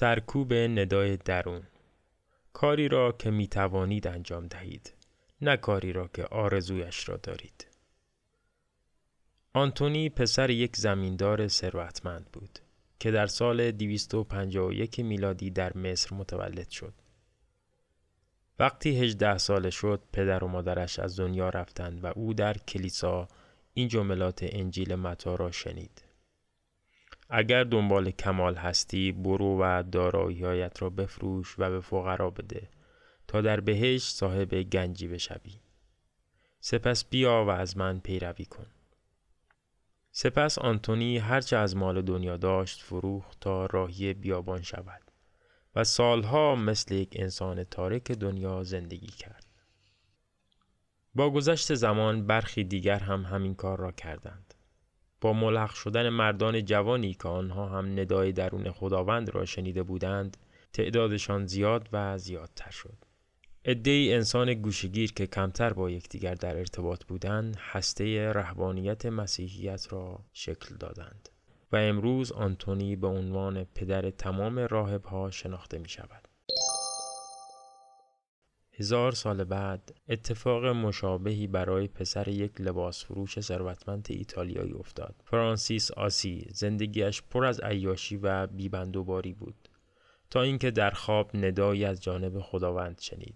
سرکوب ندای درون کاری را که می توانید انجام دهید نه کاری را که آرزویش را دارید آنتونی پسر یک زمیندار ثروتمند بود که در سال 251 میلادی در مصر متولد شد. وقتی 18 ساله شد پدر و مادرش از دنیا رفتند و او در کلیسا این جملات انجیل متا را شنید. اگر دنبال کمال هستی برو و داراییهایت را بفروش و به فقرا بده تا در بهشت صاحب گنجی بشوی. سپس بیا و از من پیروی کن. سپس آنتونی هرچه از مال دنیا داشت فروخت تا راهی بیابان شود و سالها مثل یک انسان تارک دنیا زندگی کرد. با گذشت زمان برخی دیگر هم همین کار را کردند. با ملحق شدن مردان جوانی که آنها هم ندای درون خداوند را شنیده بودند تعدادشان زیاد و زیادتر شد. ای انسان گوشگیر که کمتر با یکدیگر در ارتباط بودند هسته رهبانیت مسیحیت را شکل دادند و امروز آنتونی به عنوان پدر تمام راهبها شناخته می شود. هزار سال بعد اتفاق مشابهی برای پسر یک لباس فروش ثروتمند ایتالیایی افتاد. فرانسیس آسی زندگیش پر از عیاشی و بیبندوباری بود تا اینکه در خواب ندایی از جانب خداوند شنید.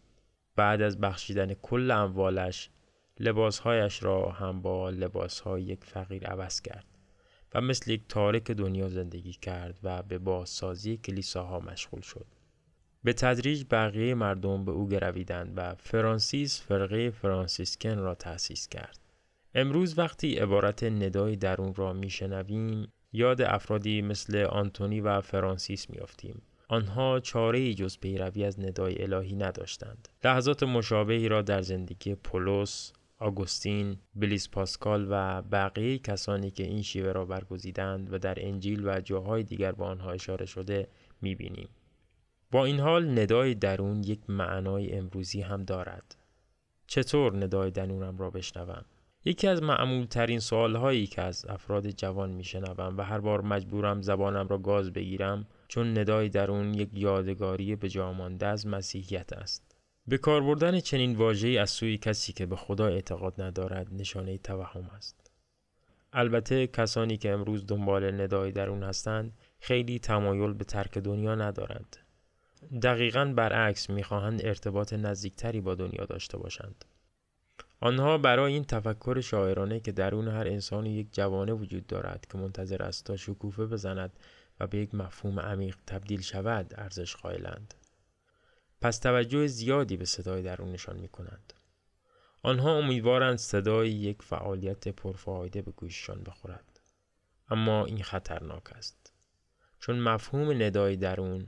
بعد از بخشیدن کل اموالش لباسهایش را هم با لباسهای یک فقیر عوض کرد و مثل یک تارک دنیا زندگی کرد و به بازسازی کلیساها مشغول شد. به تدریج بقیه مردم به او گرویدند و فرانسیس فرقه فرانسیسکن را تأسیس کرد. امروز وقتی عبارت ندای درون را میشنویم یاد افرادی مثل آنتونی و فرانسیس میافتیم آنها چاره جز پیروی از ندای الهی نداشتند. لحظات مشابهی را در زندگی پولس، آگوستین، بلیس پاسکال و بقیه کسانی که این شیوه را برگزیدند و در انجیل و جاهای دیگر با آنها اشاره شده می‌بینیم. با این حال ندای درون یک معنای امروزی هم دارد. چطور ندای درونم را بشنوم؟ یکی از معمول ترین سوال هایی که از افراد جوان میشنوم و هر بار مجبورم زبانم را گاز بگیرم چون ندای درون یک یادگاری به جامانده از مسیحیت است. به کار بردن چنین واژه‌ای از سوی کسی که به خدا اعتقاد ندارد نشانه توهم است. البته کسانی که امروز دنبال ندای درون هستند خیلی تمایل به ترک دنیا ندارند. دقیقا برعکس می‌خواهند ارتباط نزدیکتری با دنیا داشته باشند. آنها برای این تفکر شاعرانه که درون هر انسان یک جوانه وجود دارد که منتظر است تا شکوفه بزند و به یک مفهوم عمیق تبدیل شود ارزش قائلند. پس توجه زیادی به صدای درونشان می کنند. آنها امیدوارند صدای یک فعالیت پرفایده به گوششان بخورد. اما این خطرناک است. چون مفهوم ندای درون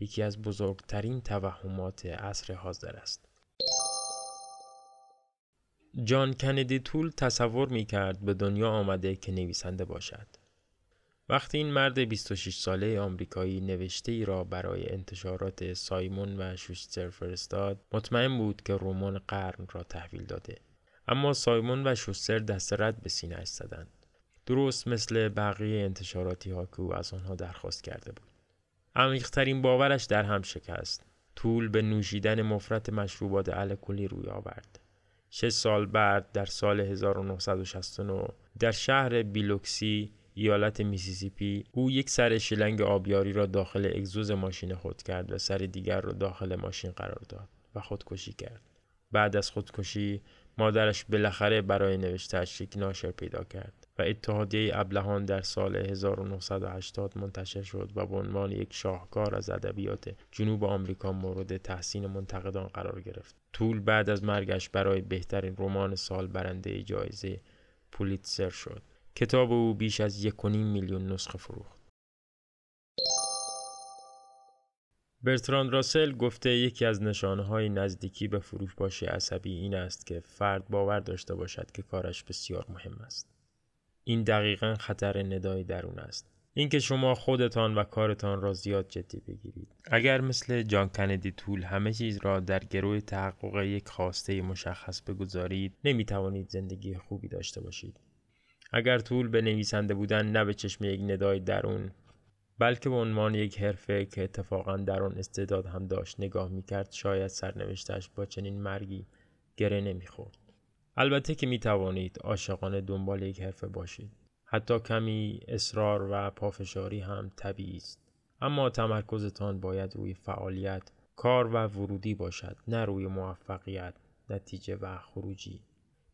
یکی از بزرگترین توهمات عصر حاضر است. جان کندی طول تصور می کرد به دنیا آمده که نویسنده باشد. وقتی این مرد 26 ساله آمریکایی نوشته ای را برای انتشارات سایمون و شوستر فرستاد مطمئن بود که رمان قرن را تحویل داده اما سایمون و شوستر دست رد به سینه‌اش زدند درست مثل بقیه انتشاراتی ها که او از آنها درخواست کرده بود عمیقترین باورش در هم شکست. تول به نوشیدن مفرت مشروبات الکلی روی آورد. شش سال بعد در سال 1969 در شهر بیلوکسی ایالت میسیسیپی او یک سر شلنگ آبیاری را داخل اگزوز ماشین خود کرد و سر دیگر را داخل ماشین قرار داد و خودکشی کرد. بعد از خودکشی مادرش بالاخره برای نوشتهاش یک ناشر پیدا کرد. و اتحادیه ابلهان در سال 1980 منتشر شد و به عنوان یک شاهکار از ادبیات جنوب آمریکا مورد تحسین منتقدان قرار گرفت. طول بعد از مرگش برای بهترین رمان سال برنده جایزه پولیتسر شد. کتاب او بیش از یک میلیون نسخه فروخت. برتراند راسل گفته یکی از نشانه های نزدیکی به فروشباشی عصبی این است که فرد باور داشته باشد که کارش بسیار مهم است. این دقیقا خطر ندای درون است. اینکه شما خودتان و کارتان را زیاد جدی بگیرید. اگر مثل جان کندی طول همه چیز را در گروه تحقق یک خواسته مشخص بگذارید، نمی توانید زندگی خوبی داشته باشید. اگر طول به نویسنده بودن نه به چشم یک ندای درون بلکه به عنوان یک حرفه که اتفاقا در آن استعداد هم داشت نگاه می‌کرد شاید سرنوشتش با چنین مرگی گره نمی‌خورد البته که می توانید عاشقانه دنبال یک حرفه باشید. حتی کمی اصرار و پافشاری هم طبیعی است. اما تمرکزتان باید روی فعالیت کار و ورودی باشد نه روی موفقیت نتیجه و خروجی.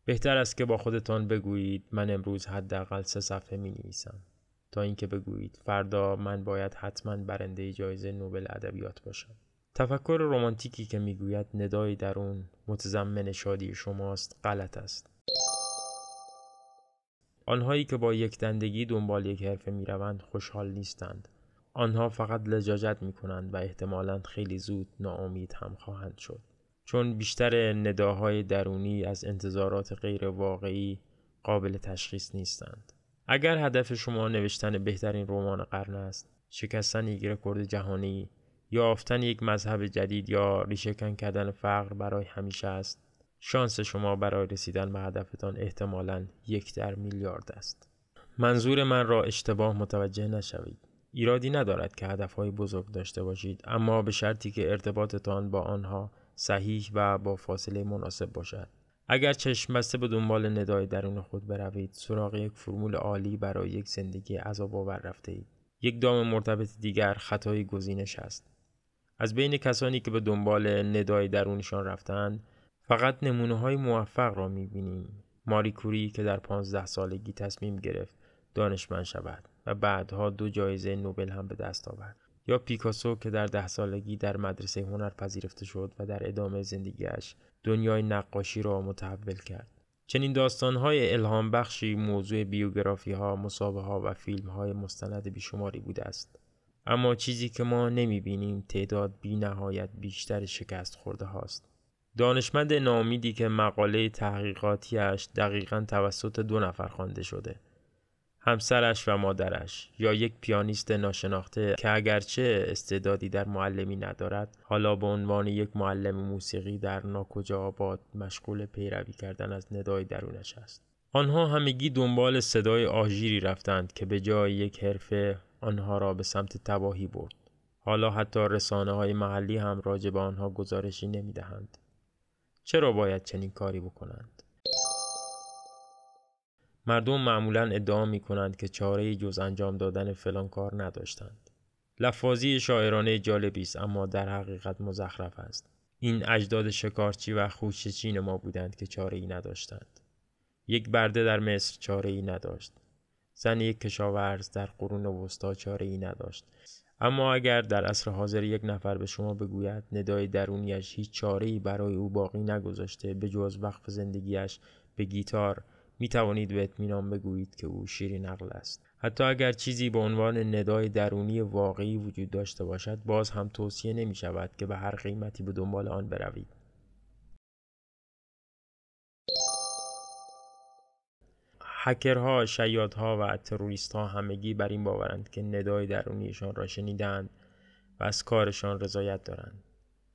بهتر است که با خودتان بگویید من امروز حداقل سه صفحه می نویسم تا اینکه بگویید فردا من باید حتما برنده جایزه نوبل ادبیات باشم. تفکر رمانتیکی که می‌گوید ندای درون متضمن شادی شماست غلط است. آنهایی که با یک دندگی دنبال یک حرفه می‌روند خوشحال نیستند. آنها فقط لجاجت می کنند و احتمالا خیلی زود ناامید هم خواهند شد. چون بیشتر نداهای درونی از انتظارات غیر واقعی قابل تشخیص نیستند. اگر هدف شما نوشتن بهترین رمان قرن است شکستن یک رکورد جهانی یافتن یک مذهب جدید یا ریشهکن کردن فقر برای همیشه است. شانس شما برای رسیدن به هدفتان احتمالا یک در میلیارد است. منظور من را اشتباه متوجه نشوید. ایرادی ندارد که هدفهای بزرگ داشته باشید اما به شرطی که ارتباطتان با آنها صحیح و با فاصله مناسب باشد. اگر چشم بسته به دنبال ندای درون خود بروید سراغ یک فرمول عالی برای یک زندگی عذاب آور رفته اید یک دام مرتبط دیگر خطای گزینش است. از بین کسانی که به دنبال ندای درونشان رفتند فقط نمونه های موفق را می‌بینیم. ماری کوری که در پانزده سالگی تصمیم گرفت دانشمند شود و بعدها دو جایزه نوبل هم به دست آورد. یا پیکاسو که در ده سالگی در مدرسه هنر پذیرفته شد و در ادامه زندگیش دنیای نقاشی را متحول کرد. چنین داستانهای الهام بخشی موضوع بیوگرافی ها، ها و فیلم های مستند بیشماری بوده است. اما چیزی که ما نمی بینیم تعداد بی نهایت بیشتر شکست خورده هاست. دانشمند نامیدی که مقاله تحقیقاتیش دقیقا توسط دو نفر خوانده شده همسرش و مادرش یا یک پیانیست ناشناخته که اگرچه استعدادی در معلمی ندارد حالا به عنوان یک معلم موسیقی در ناکجا آباد مشغول پیروی کردن از ندای درونش است آنها همگی دنبال صدای آژیری رفتند که به جای یک حرفه آنها را به سمت تباهی برد حالا حتی رسانه های محلی هم راجع به آنها گزارشی نمی دهند. چرا باید چنین کاری بکنند؟ مردم معمولا ادعا می کنند که چاره جز انجام دادن فلان کار نداشتند. لفاظی شاعرانه جالبی است اما در حقیقت مزخرف است. این اجداد شکارچی و خوشچین ما بودند که چاره ای نداشتند. یک برده در مصر چاره ای نداشت. زن یک کشاورز در قرون وسطا چاره ای نداشت. اما اگر در عصر حاضر یک نفر به شما بگوید ندای درونیش هیچ چاره ای برای او باقی نگذاشته به جز وقف زندگیش به گیتار می توانید به اطمینان بگویید که او شیرین عقل است حتی اگر چیزی به عنوان ندای درونی واقعی وجود داشته باشد باز هم توصیه نمی شود که به هر قیمتی به دنبال آن بروید هکرها، شیادها و تروریستها همگی بر این باورند که ندای درونیشان را شنیدند و از کارشان رضایت دارند.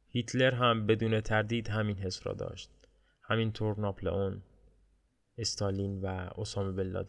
هیتلر هم بدون تردید همین حس را داشت. همینطور ناپلئون، استالین و اسامه بن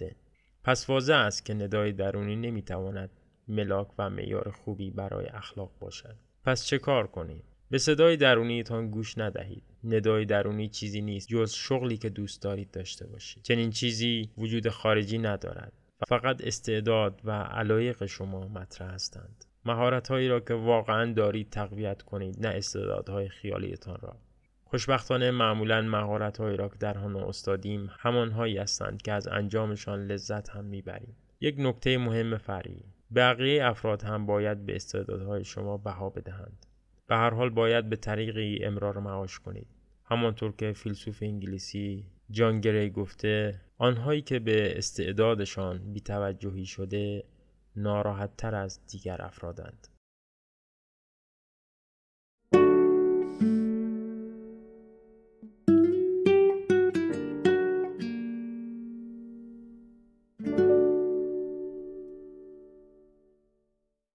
پس واضح است که ندای درونی نمی‌تواند ملاک و معیار خوبی برای اخلاق باشد پس چه کار کنیم به صدای درونیتان گوش ندهید ندای درونی چیزی نیست جز شغلی که دوست دارید داشته باشید. چنین چیزی وجود خارجی ندارد. فقط استعداد و علایق شما مطرح هستند. مهارت هایی را که واقعا دارید تقویت کنید نه استعدادهای خیالیتان را. خوشبختانه معمولا مهارت هایی را که در آن استادیم همانهایی هستند که از انجامشان لذت هم می‌بریم. یک نکته مهم فرعی بقیه افراد هم باید به استعدادهای شما بها بدهند. به هر حال باید به طریقی امرار معاش کنید. همانطور که فیلسوف انگلیسی جان گری گفته آنهایی که به استعدادشان بیتوجهی شده ناراحت تر از دیگر افرادند.